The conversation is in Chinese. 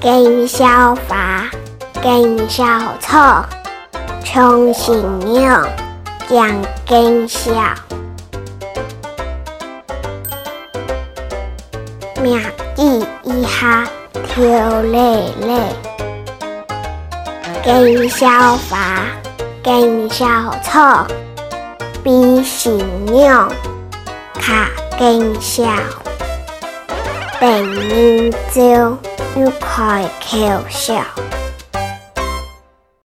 金小花，金小草，穷时鸟，叫金小。名字一下叫累累，金小发。见小草，比新娘卡见笑，病人招。愉快口笑。